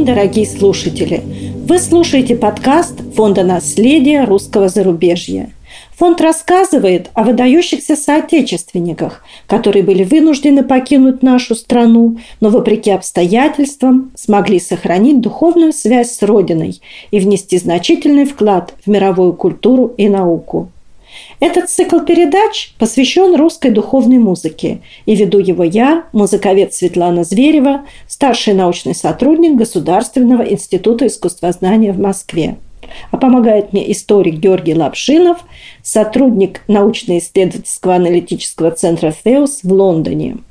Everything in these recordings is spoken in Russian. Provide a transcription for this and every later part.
День, дорогие слушатели! Вы слушаете подкаст Фонда наследия русского зарубежья. Фонд рассказывает о выдающихся соотечественниках, которые были вынуждены покинуть нашу страну, но вопреки обстоятельствам смогли сохранить духовную связь с Родиной и внести значительный вклад в мировую культуру и науку. Этот цикл передач посвящен русской духовной музыке, и веду его я, музыковед Светлана Зверева, старший научный сотрудник Государственного института искусствознания в Москве. А помогает мне историк Георгий Лапшинов, сотрудник научно-исследовательского аналитического центра «Теос» в Лондоне –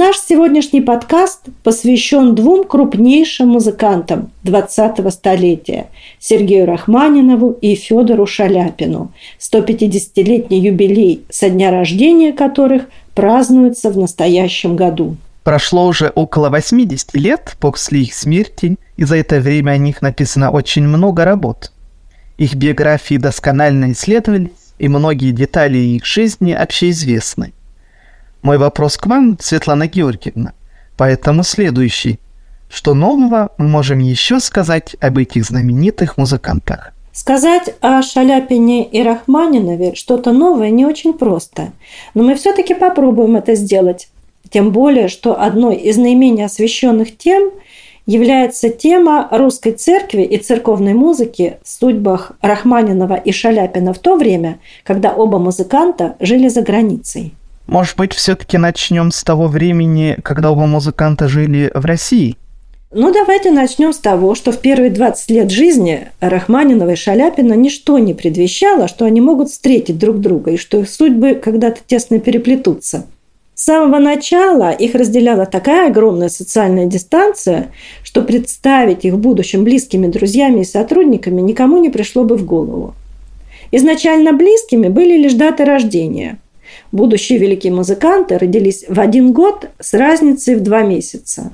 Наш сегодняшний подкаст посвящен двум крупнейшим музыкантам 20-го столетия – Сергею Рахманинову и Федору Шаляпину, 150-летний юбилей со дня рождения которых празднуется в настоящем году. Прошло уже около 80 лет после их смерти, и за это время о них написано очень много работ. Их биографии досконально исследовались, и многие детали их жизни общеизвестны. Мой вопрос к вам, Светлана Георгиевна, поэтому следующий. Что нового мы можем еще сказать об этих знаменитых музыкантах? Сказать о Шаляпине и Рахманинове что-то новое не очень просто. Но мы все-таки попробуем это сделать. Тем более, что одной из наименее освещенных тем является тема русской церкви и церковной музыки в судьбах Рахманинова и Шаляпина в то время, когда оба музыканта жили за границей. Может быть, все-таки начнем с того времени, когда оба музыканта жили в России? Ну, давайте начнем с того, что в первые 20 лет жизни Рахманинова и Шаляпина ничто не предвещало, что они могут встретить друг друга и что их судьбы когда-то тесно переплетутся. С самого начала их разделяла такая огромная социальная дистанция, что представить их в будущем близкими друзьями и сотрудниками никому не пришло бы в голову. Изначально близкими были лишь даты рождения – Будущие великие музыканты родились в один год с разницей в два месяца.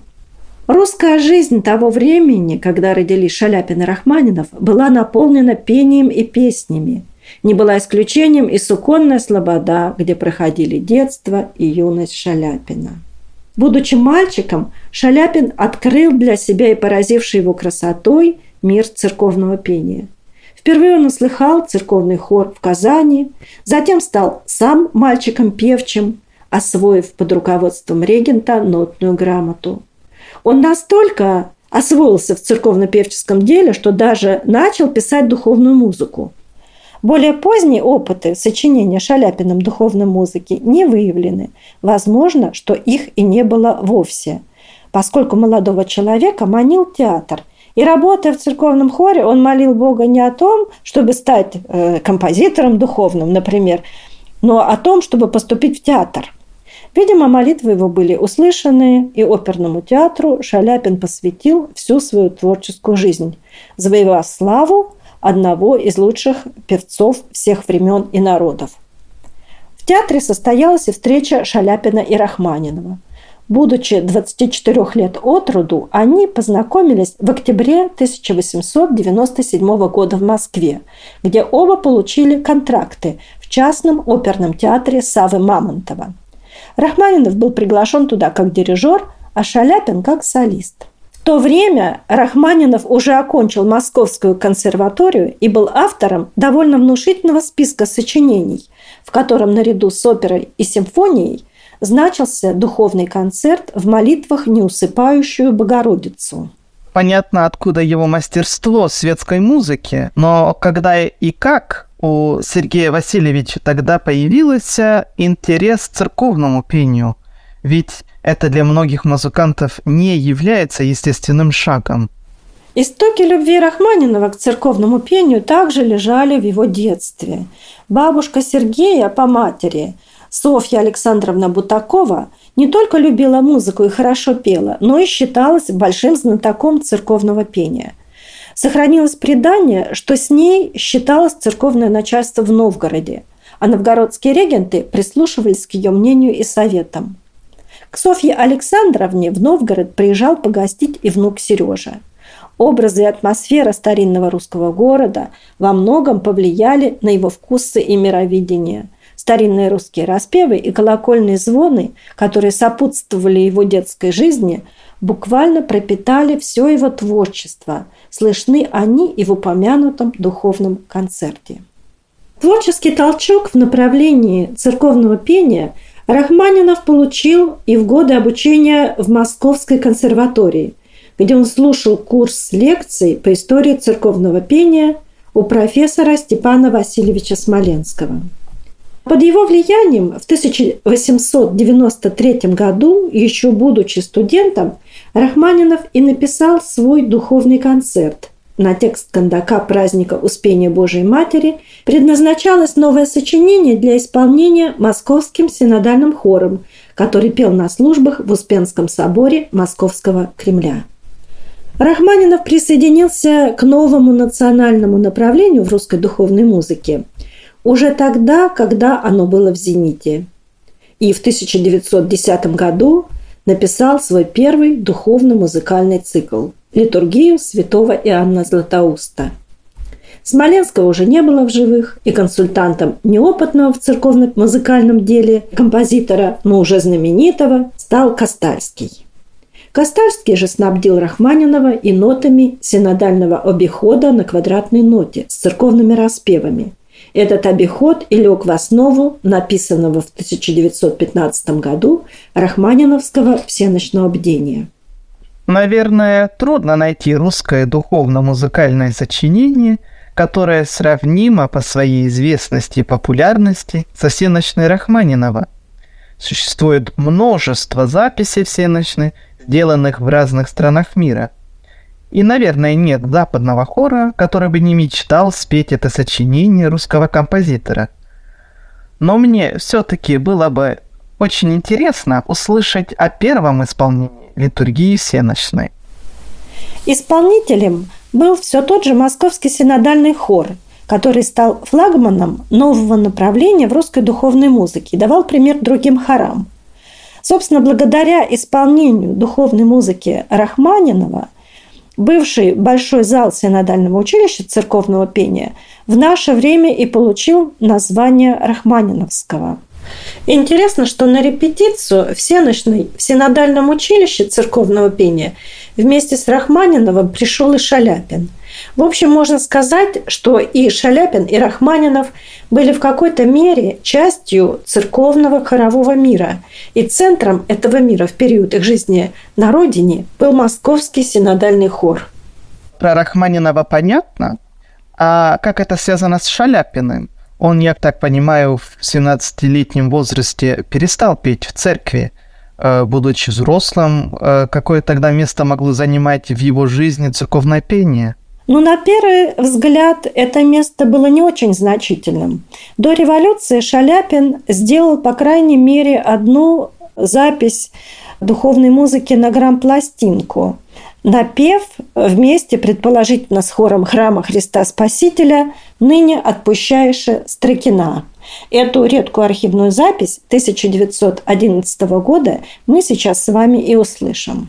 Русская жизнь того времени, когда родились Шаляпин и Рахманинов, была наполнена пением и песнями. Не была исключением и суконная слобода, где проходили детство и юность Шаляпина. Будучи мальчиком, Шаляпин открыл для себя и поразивший его красотой мир церковного пения. Впервые он услыхал церковный хор в Казани, затем стал сам мальчиком певчим, освоив под руководством регента нотную грамоту. Он настолько освоился в церковно-певческом деле, что даже начал писать духовную музыку. Более поздние опыты сочинения Шаляпиным духовной музыки не выявлены. Возможно, что их и не было вовсе, поскольку молодого человека манил театр – и работая в церковном хоре, он молил Бога не о том, чтобы стать э, композитором духовным, например, но о том, чтобы поступить в театр. Видимо, молитвы его были услышаны, и оперному театру Шаляпин посвятил всю свою творческую жизнь, завоевав славу одного из лучших певцов всех времен и народов. В театре состоялась и встреча Шаляпина и Рахманинова – Будучи 24 лет от роду, они познакомились в октябре 1897 года в Москве, где оба получили контракты в частном оперном театре Савы Мамонтова. Рахманинов был приглашен туда как дирижер, а Шаляпин как солист. В то время Рахманинов уже окончил Московскую консерваторию и был автором довольно внушительного списка сочинений, в котором наряду с оперой и симфонией – значился духовный концерт в молитвах неусыпающую Богородицу. Понятно, откуда его мастерство светской музыки, но когда и как у Сергея Васильевича тогда появился интерес к церковному пению, ведь это для многих музыкантов не является естественным шагом. Истоки любви Рахманинова к церковному пению также лежали в его детстве. Бабушка Сергея по матери – Софья Александровна Бутакова не только любила музыку и хорошо пела, но и считалась большим знатоком церковного пения. Сохранилось предание, что с ней считалось церковное начальство в Новгороде, а новгородские регенты прислушивались к ее мнению и советам. К Софье Александровне в Новгород приезжал погостить и внук Сережа. Образы и атмосфера старинного русского города во многом повлияли на его вкусы и мировидение – Старинные русские распевы и колокольные звоны, которые сопутствовали его детской жизни, буквально пропитали все его творчество. Слышны они и в упомянутом духовном концерте. Творческий толчок в направлении церковного пения Рахманинов получил и в годы обучения в Московской консерватории, где он слушал курс лекций по истории церковного пения у профессора Степана Васильевича Смоленского. Под его влиянием в 1893 году, еще будучи студентом, Рахманинов и написал свой духовный концерт. На текст кондака праздника Успения Божией Матери предназначалось новое сочинение для исполнения Московским синодальным хором, который пел на службах в Успенском соборе Московского Кремля. Рахманинов присоединился к новому национальному направлению в русской духовной музыке уже тогда, когда оно было в «Зените». И в 1910 году написал свой первый духовно-музыкальный цикл «Литургию святого Иоанна Златоуста». Смоленского уже не было в живых, и консультантом неопытного в церковно-музыкальном деле композитора, но уже знаменитого, стал Костальский. Костальский же снабдил Рахманинова и нотами синодального обихода на квадратной ноте с церковными распевами. Этот обиход и лег в основу написанного в 1915 году Рахманиновского «Всеночного бдения». Наверное, трудно найти русское духовно-музыкальное сочинение, которое сравнимо по своей известности и популярности со «Всеночной Рахманинова». Существует множество записей «Всеночной», сделанных в разных странах мира. И, наверное, нет западного хора, который бы не мечтал спеть это сочинение русского композитора. Но мне все-таки было бы очень интересно услышать о первом исполнении литургии всеночной. Исполнителем был все тот же Московский синодальный хор, который стал флагманом нового направления в русской духовной музыке и давал пример другим хорам – Собственно, благодаря исполнению духовной музыки Рахманинова бывший большой зал синодального училища церковного пения в наше время и получил название Рахманиновского. Интересно, что на репетицию в Сеночной, в синодальном училище церковного пения вместе с Рахманиновым пришел и Шаляпин – в общем, можно сказать, что и Шаляпин, и Рахманинов были в какой-то мере частью церковного хорового мира. И центром этого мира в период их жизни на родине был Московский синодальный хор. Про Рахманинова понятно. А как это связано с Шаляпиным? Он, я так понимаю, в 17-летнем возрасте перестал петь в церкви, э, будучи взрослым. Э, какое тогда место могло занимать в его жизни церковное пение? Но на первый взгляд это место было не очень значительным. До революции Шаляпин сделал, по крайней мере, одну запись духовной музыки на грамм-пластинку. Напев вместе, предположительно, с хором храма Христа Спасителя, ныне отпущаеше Стрекина. Эту редкую архивную запись 1911 года мы сейчас с вами и услышим.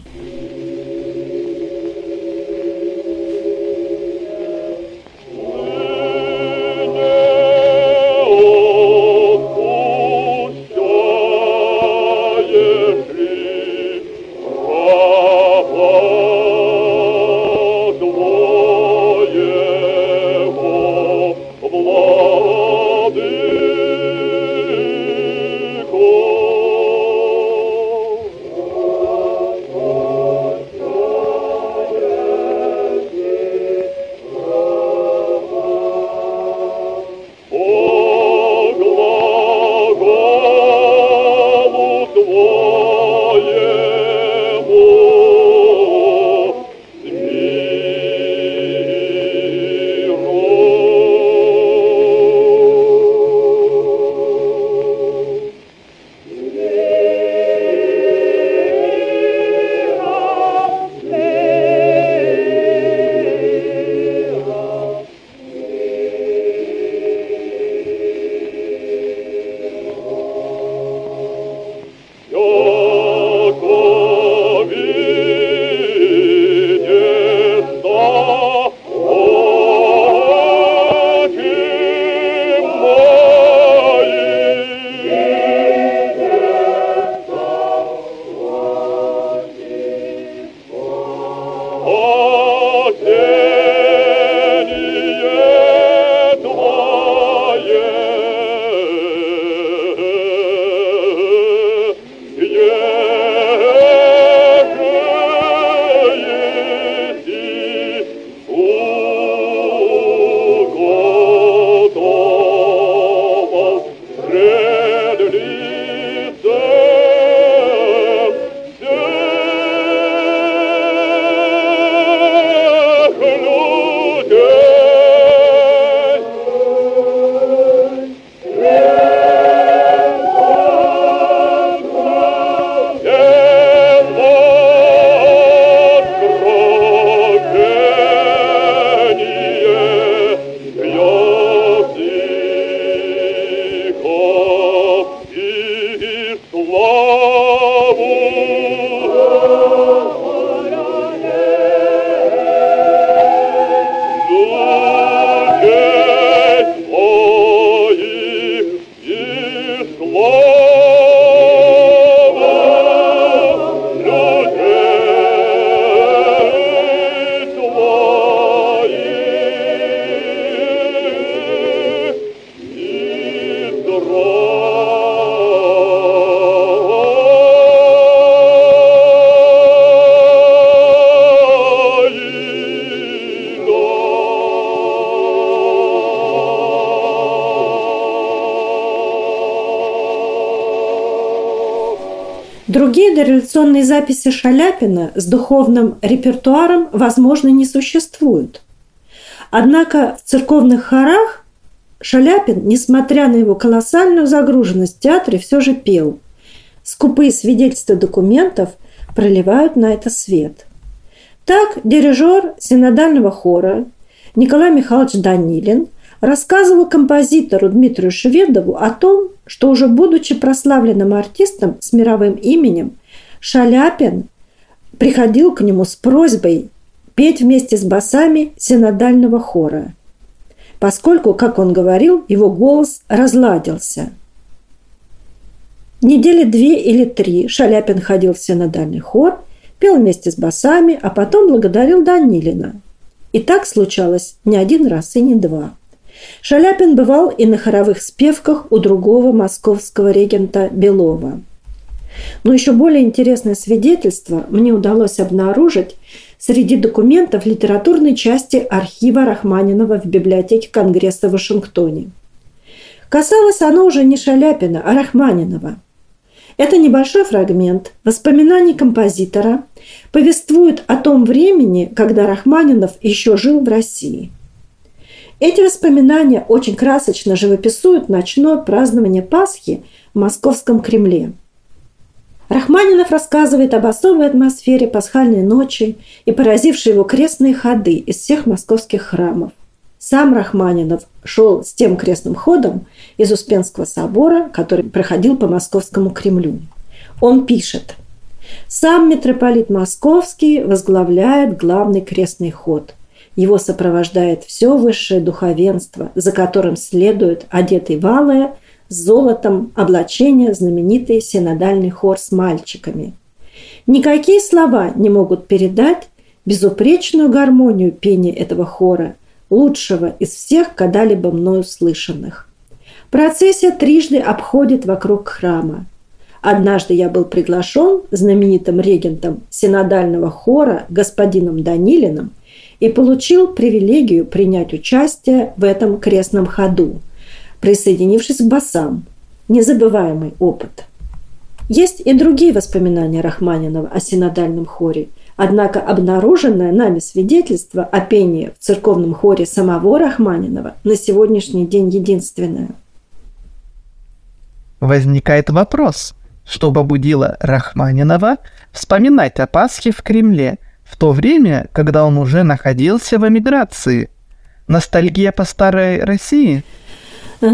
Записи Шаляпина с духовным репертуаром, возможно, не существуют. Однако в церковных хорах Шаляпин, несмотря на его колоссальную загруженность в театре, все же пел. Скупые свидетельства документов проливают на это свет. Так дирижер синодального хора Николай Михайлович Данилин рассказывал композитору Дмитрию Шведову о том, что уже будучи прославленным артистом с мировым именем, Шаляпин приходил к нему с просьбой петь вместе с басами синодального хора, поскольку, как он говорил, его голос разладился. Недели две или три Шаляпин ходил в синодальный хор, пел вместе с басами, а потом благодарил Данилина. И так случалось не один раз и не два – Шаляпин бывал и на хоровых спевках у другого московского регента Белова. Но еще более интересное свидетельство мне удалось обнаружить среди документов литературной части архива Рахманинова в библиотеке Конгресса в Вашингтоне. Касалось оно уже не Шаляпина, а Рахманинова. Это небольшой фрагмент воспоминаний композитора повествует о том времени, когда Рахманинов еще жил в России – эти воспоминания очень красочно живописуют ночное празднование Пасхи в Московском Кремле. Рахманинов рассказывает об особой атмосфере пасхальной ночи и поразившей его крестные ходы из всех московских храмов. Сам Рахманинов шел с тем крестным ходом из Успенского собора, который проходил по Московскому Кремлю. Он пишет – сам митрополит Московский возглавляет главный крестный ход – его сопровождает все высшее духовенство, за которым следует одетый валая с золотом облачение знаменитый синодальный хор с мальчиками. Никакие слова не могут передать безупречную гармонию пения этого хора, лучшего из всех когда-либо мною слышанных. Процессия трижды обходит вокруг храма. Однажды я был приглашен знаменитым регентом синодального хора господином Данилиным – и получил привилегию принять участие в этом крестном ходу, присоединившись к басам. Незабываемый опыт. Есть и другие воспоминания Рахманинова о синодальном хоре, однако обнаруженное нами свидетельство о пении в церковном хоре самого Рахманинова на сегодняшний день единственное. Возникает вопрос, что побудило Рахманинова вспоминать о Пасхе в Кремле – в то время, когда он уже находился в эмиграции. Ностальгия по старой России?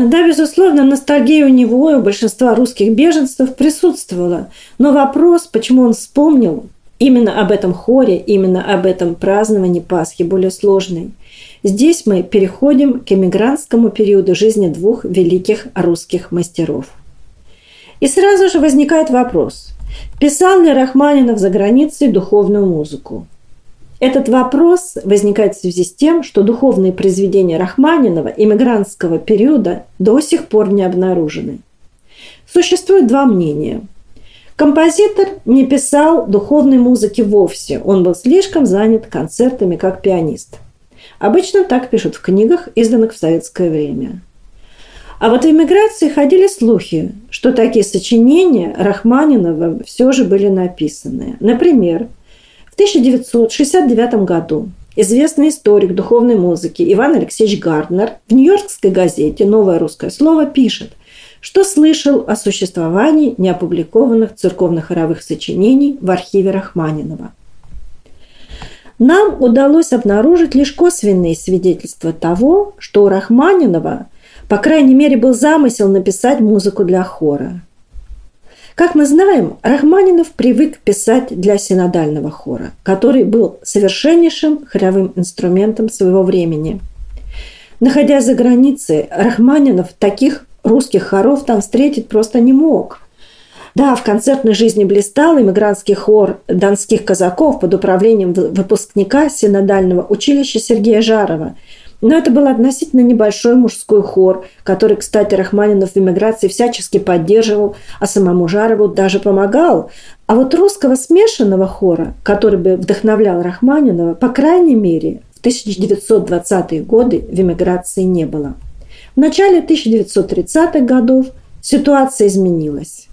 Да, безусловно, ностальгия у него и у большинства русских беженцев присутствовала. Но вопрос, почему он вспомнил именно об этом хоре, именно об этом праздновании Пасхи, более сложный. Здесь мы переходим к эмигрантскому периоду жизни двух великих русских мастеров. И сразу же возникает вопрос, Писал ли Рахманинов за границей духовную музыку? Этот вопрос возникает в связи с тем, что духовные произведения Рахманинова иммигрантского периода до сих пор не обнаружены. Существует два мнения. Композитор не писал духовной музыки вовсе, он был слишком занят концертами как пианист. Обычно так пишут в книгах, изданных в советское время. А вот в эмиграции ходили слухи, что такие сочинения Рахманинова все же были написаны. Например, 1969 году известный историк духовной музыки Иван Алексеевич Гарднер в нью-йоркской газете «Новое русское слово» пишет, что слышал о существовании неопубликованных церковных хоровых сочинений в архиве Рахманинова. Нам удалось обнаружить лишь косвенные свидетельства того, что у Рахманинова по крайней мере, был замысел написать музыку для хора. Как мы знаем, Рахманинов привык писать для синодального хора, который был совершеннейшим хоровым инструментом своего времени. Находясь за границей, Рахманинов таких русских хоров там встретить просто не мог. Да, в концертной жизни блистал иммигрантский хор донских казаков под управлением выпускника синодального училища Сергея Жарова – но это был относительно небольшой мужской хор, который, кстати, Рахманинов в эмиграции всячески поддерживал, а самому Жарову даже помогал. А вот русского смешанного хора, который бы вдохновлял Рахманинова, по крайней мере, в 1920-е годы в эмиграции не было. В начале 1930-х годов ситуация изменилась.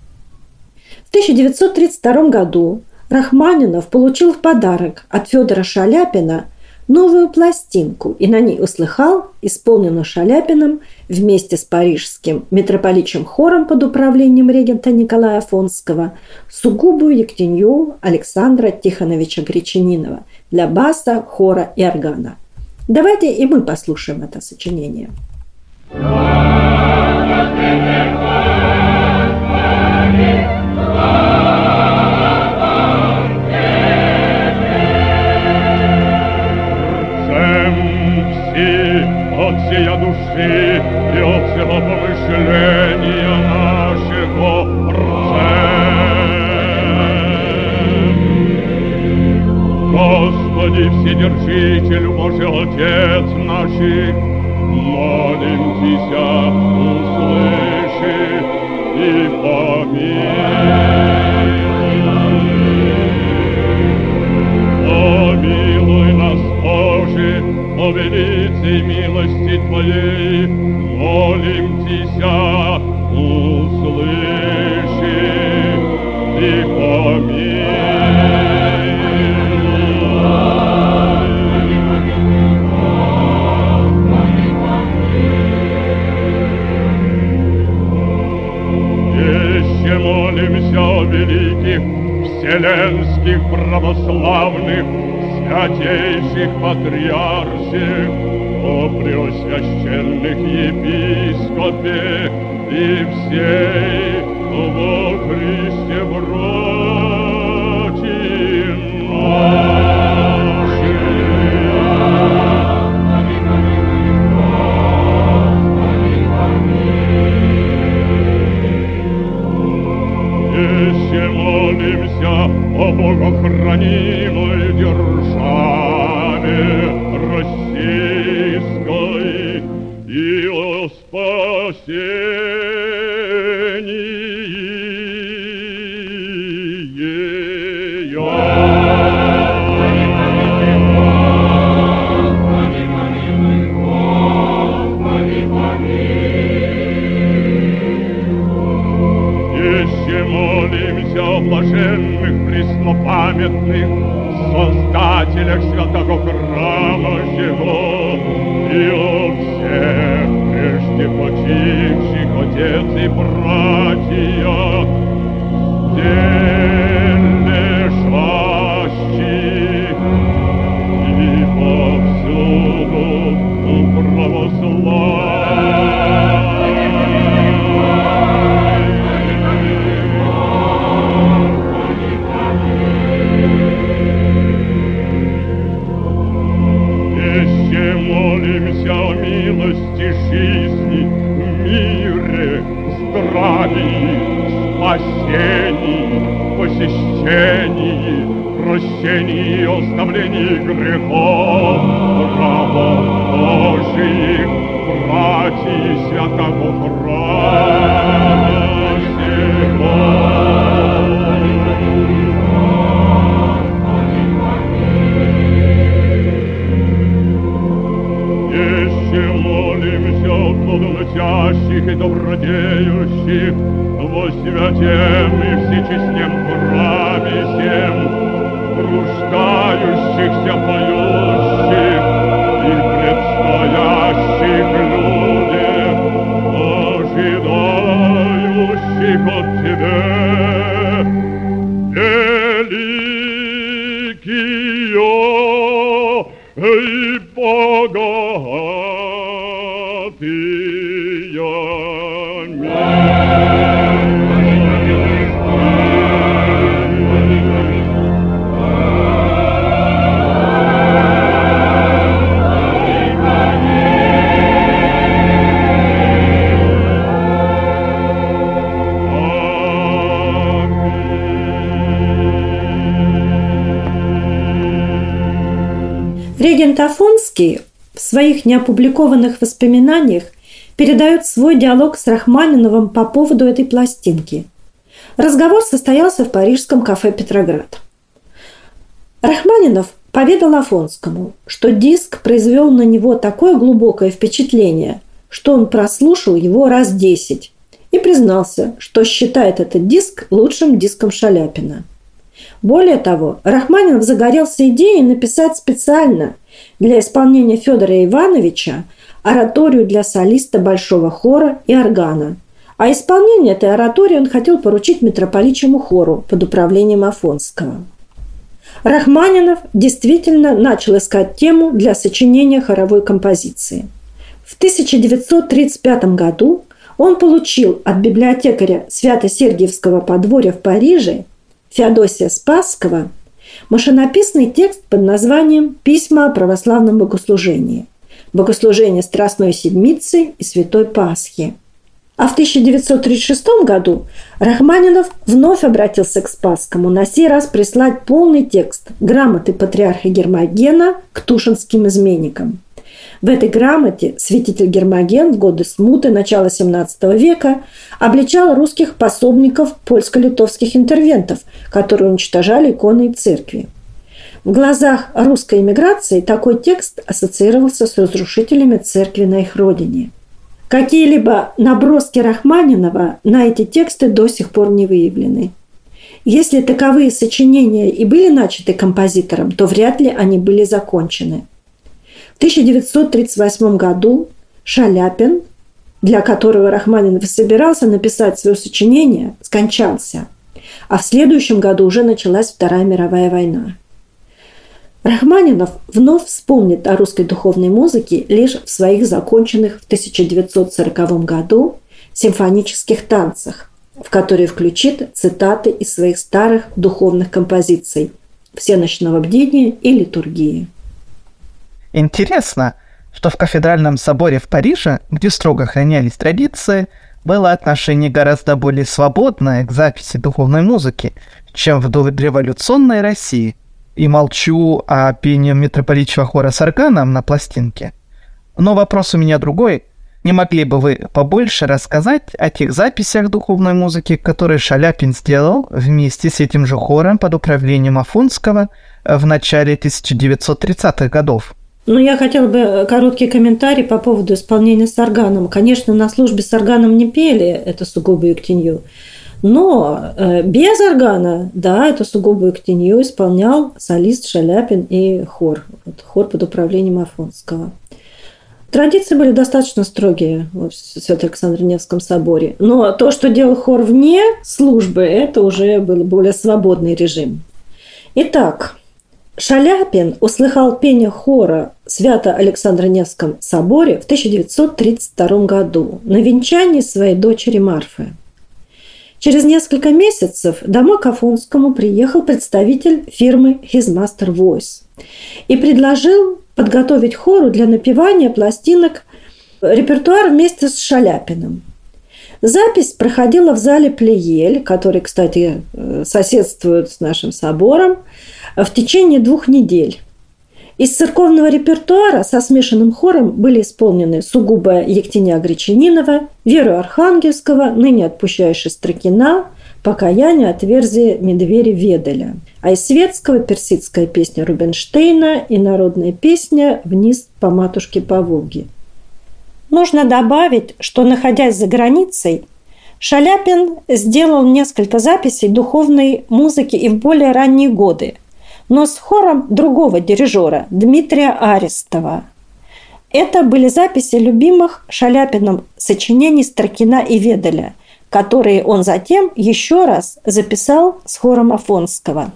В 1932 году Рахманинов получил в подарок от Федора Шаляпина – новую пластинку и на ней услыхал, исполненную Шаляпиным вместе с парижским митрополичьим хором под управлением регента Николая Афонского, сугубую Ектенью Александра Тихоновича Гречанинова для баса, хора и органа. Давайте и мы послушаем это сочинение. всея Вседержитель, Боже, Отец наших, молим Тися, услыши и помилуй. Помилуй нас, Боже, по великой милости Твоей, молим святейших патриарсих, о преосвященных епископе и всей преснопамятных создателях святого плодоносящих и добродеющих во святем и всечестнем храме всем, рождающихся поющих и предстоящих людях, ожидающих от Тебя Регент Афонский в своих неопубликованных воспоминаниях передает свой диалог с Рахманиновым по поводу этой пластинки. Разговор состоялся в парижском кафе «Петроград». Рахманинов поведал Афонскому, что диск произвел на него такое глубокое впечатление, что он прослушал его раз десять и признался, что считает этот диск лучшим диском Шаляпина. Более того, Рахманинов загорелся идеей написать специально для исполнения Федора Ивановича ораторию для солиста большого хора и органа. А исполнение этой оратории он хотел поручить митрополичьему хору под управлением Афонского. Рахманинов действительно начал искать тему для сочинения хоровой композиции. В 1935 году он получил от библиотекаря Свято-Сергиевского подворья в Париже Феодосия Спасского машинописный текст под названием «Письма о православном богослужении» богослужение Страстной Седмицы и Святой Пасхи. А в 1936 году Рахманинов вновь обратился к Спасскому, на сей раз прислать полный текст грамоты патриарха Гермогена к тушинским изменникам. В этой грамоте святитель Гермоген в годы смуты начала XVII века обличал русских пособников польско-литовских интервентов, которые уничтожали иконы и церкви. В глазах русской эмиграции такой текст ассоциировался с разрушителями церкви на их родине. Какие-либо наброски Рахманинова на эти тексты до сих пор не выявлены. Если таковые сочинения и были начаты композитором, то вряд ли они были закончены. В 1938 году Шаляпин, для которого Рахманинов собирался написать свое сочинение, скончался. А в следующем году уже началась Вторая мировая война. Рахманинов вновь вспомнит о русской духовной музыке лишь в своих законченных в 1940 году симфонических танцах, в которые включит цитаты из своих старых духовных композиций «Всеночного бдения» и «Литургии». Интересно, что в кафедральном соборе в Париже, где строго охранялись традиции, было отношение гораздо более свободное к записи духовной музыки, чем в дореволюционной России – и молчу о пении митрополитчего хора с органом на пластинке. Но вопрос у меня другой. Не могли бы вы побольше рассказать о тех записях духовной музыки, которые Шаляпин сделал вместе с этим же хором под управлением Афонского в начале 1930-х годов? Ну, я хотела бы короткий комментарий по поводу исполнения с органом. Конечно, на службе с органом не пели, это сугубо юктинью. Но э, без органа, да, это сугубо ктенью исполнял солист Шаляпин и хор. Вот, хор под управлением Афонского. Традиции были достаточно строгие в Свято-Александр-Невском соборе. Но то, что делал хор вне службы, это уже был более свободный режим. Итак, Шаляпин услыхал пение хора в Свято-Александр-Невском соборе в 1932 году на венчании своей дочери Марфы – Через несколько месяцев домой к Афонскому приехал представитель фирмы His Master Voice и предложил подготовить хору для напевания пластинок репертуар вместе с Шаляпиным. Запись проходила в зале Плеель, который, кстати, э, соседствует с нашим собором, в течение двух недель. Из церковного репертуара со смешанным хором были исполнены сугубо Ектиня Гречанинова, Веру Архангельского, ныне отпущающая Строкина, «Покаяние от верзи Медвери Веделя». А из светского персидская песня Рубинштейна и народная песня «Вниз по матушке по Волге». Нужно добавить, что, находясь за границей, Шаляпин сделал несколько записей духовной музыки и в более ранние годы – но с хором другого дирижера Дмитрия Арестова. Это были записи любимых Шаляпином сочинений Строкина и Веделя, которые он затем еще раз записал с хором Афонского.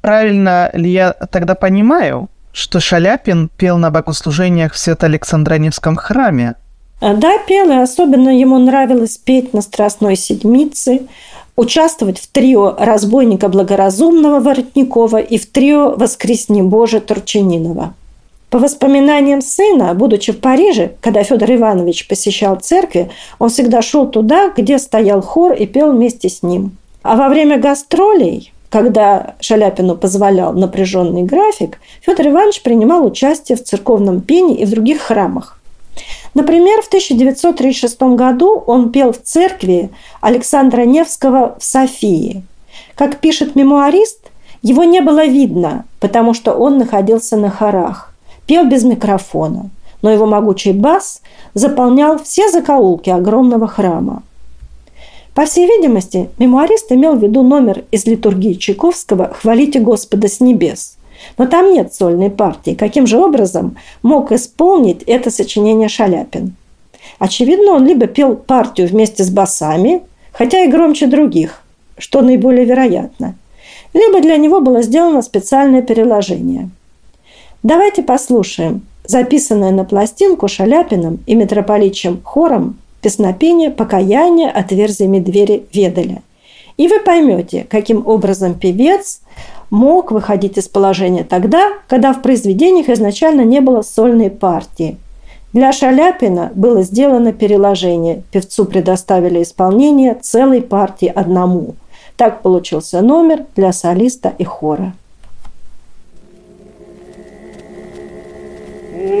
Правильно ли я тогда понимаю, что Шаляпин пел на богослужениях в Свято-Александраневском храме? Да, пел, и особенно ему нравилось петь на Страстной Седмице, участвовать в трио разбойника благоразумного Воротникова и в трио «Воскресни Боже» Турчининова. По воспоминаниям сына, будучи в Париже, когда Федор Иванович посещал церкви, он всегда шел туда, где стоял хор и пел вместе с ним. А во время гастролей когда Шаляпину позволял напряженный график, Федор Иванович принимал участие в церковном пении и в других храмах. Например, в 1936 году он пел в церкви Александра Невского в Софии. Как пишет мемуарист, его не было видно, потому что он находился на хорах, пел без микрофона, но его могучий бас заполнял все закоулки огромного храма. По всей видимости, мемуарист имел в виду номер из литургии Чайковского «Хвалите Господа с небес», но там нет сольной партии. Каким же образом мог исполнить это сочинение Шаляпин? Очевидно, он либо пел партию вместе с басами, хотя и громче других, что наиболее вероятно, либо для него было сделано специальное переложение. Давайте послушаем записанное на пластинку Шаляпиным и митрополичем хором песнопение «Покаяние отверзиями двери ведали». И вы поймете, каким образом певец мог выходить из положения тогда, когда в произведениях изначально не было сольной партии. Для Шаляпина было сделано переложение. Певцу предоставили исполнение целой партии одному. Так получился номер для солиста и хора. О,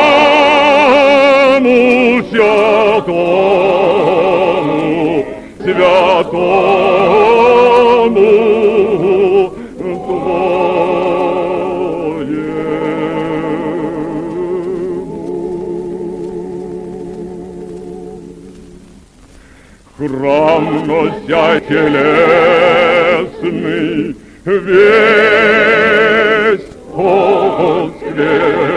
святому, святому Храм нося телесный, весь осквернен.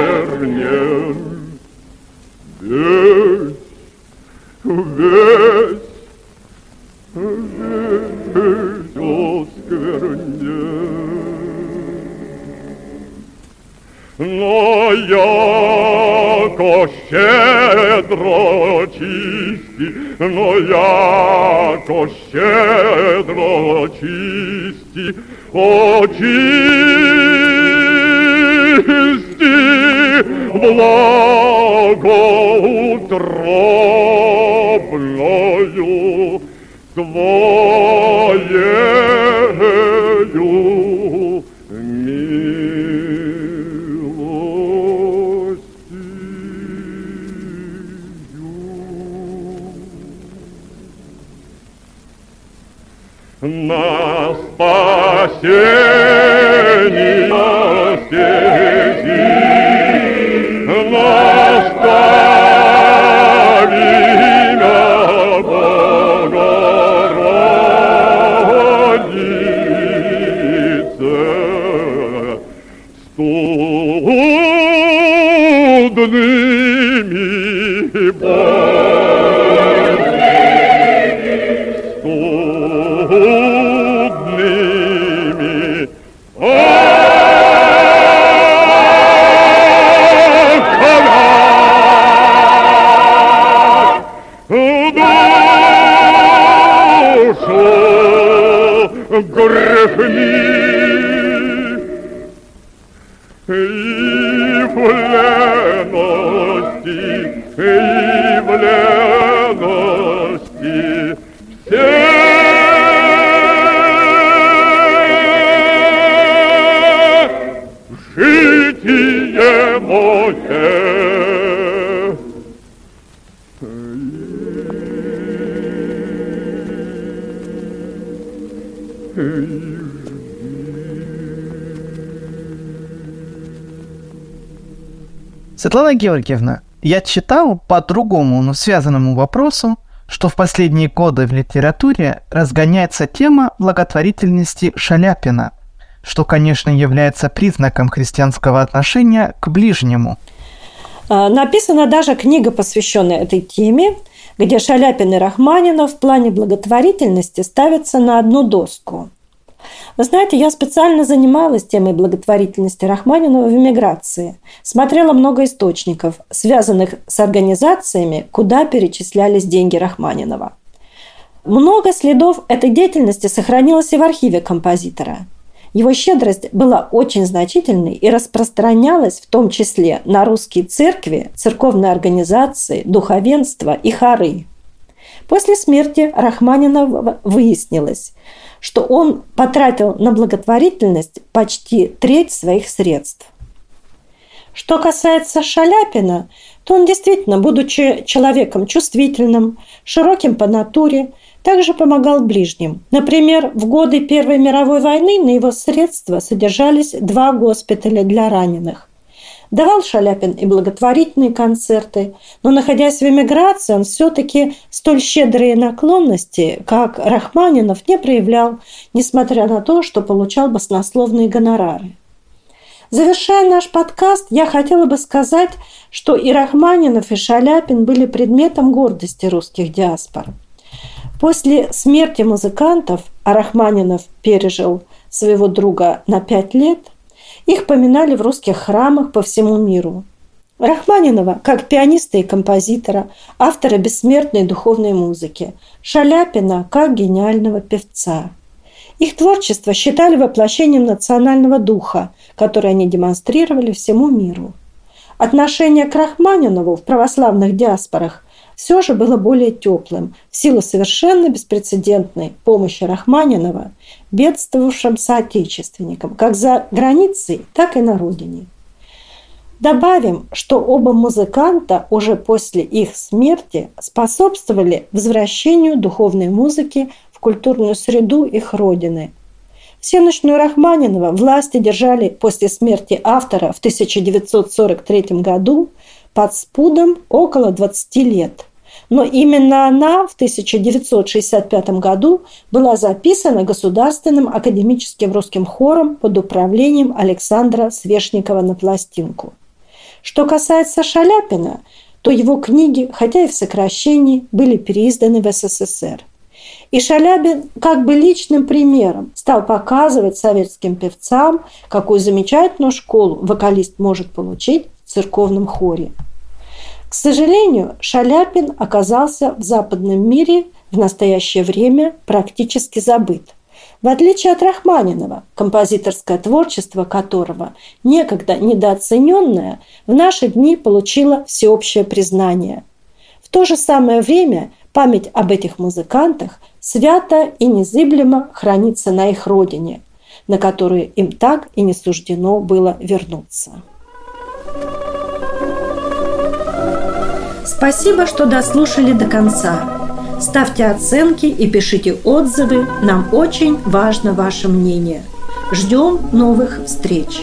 jako siedro čisti, no jako siedro čisti, očisti blago utropnoju tvojeju. Yeah. Светлана Георгиевна, я читал по другому, но связанному вопросу, что в последние годы в литературе разгоняется тема благотворительности Шаляпина, что, конечно, является признаком христианского отношения к ближнему. А, написана даже книга, посвященная этой теме, где Шаляпин и Рахманинов в плане благотворительности ставятся на одну доску. Вы знаете, я специально занималась темой благотворительности Рахманинова в эмиграции. Смотрела много источников, связанных с организациями, куда перечислялись деньги Рахманинова. Много следов этой деятельности сохранилось и в архиве композитора. Его щедрость была очень значительной и распространялась в том числе на русские церкви, церковные организации, духовенство и хоры. После смерти Рахманинова выяснилось, что он потратил на благотворительность почти треть своих средств. Что касается Шаляпина, то он действительно, будучи человеком чувствительным, широким по натуре, также помогал ближним. Например, в годы Первой мировой войны на его средства содержались два госпиталя для раненых. Давал Шаляпин и благотворительные концерты, но, находясь в эмиграции, он все-таки столь щедрые наклонности, как Рахманинов, не проявлял, несмотря на то, что получал баснословные гонорары. Завершая наш подкаст, я хотела бы сказать, что и Рахманинов, и Шаляпин были предметом гордости русских диаспор. После смерти музыкантов, а Рахманинов пережил своего друга на пять лет – их поминали в русских храмах по всему миру. Рахманинова как пианиста и композитора, автора бессмертной духовной музыки, Шаляпина как гениального певца. Их творчество считали воплощением национального духа, который они демонстрировали всему миру. Отношение к Рахманинову в православных диаспорах все же было более теплым в силу совершенно беспрецедентной помощи Рахманинова бедствовавшим соотечественникам как за границей, так и на родине. Добавим, что оба музыканта уже после их смерти способствовали возвращению духовной музыки в культурную среду их родины. Всеночную Рахманинова власти держали после смерти автора в 1943 году под спудом около 20 лет – но именно она в 1965 году была записана Государственным академическим русским хором под управлением Александра Свешникова на пластинку. Что касается Шаляпина, то его книги, хотя и в сокращении, были переизданы в СССР. И Шаляпин как бы личным примером стал показывать советским певцам, какую замечательную школу вокалист может получить церковном хоре – к сожалению, Шаляпин оказался в западном мире в настоящее время практически забыт. В отличие от Рахманинова, композиторское творчество которого, некогда недооцененное, в наши дни получило всеобщее признание. В то же самое время память об этих музыкантах свято и незыблемо хранится на их родине, на которую им так и не суждено было вернуться. Спасибо, что дослушали до конца. Ставьте оценки и пишите отзывы. Нам очень важно ваше мнение. Ждем новых встреч.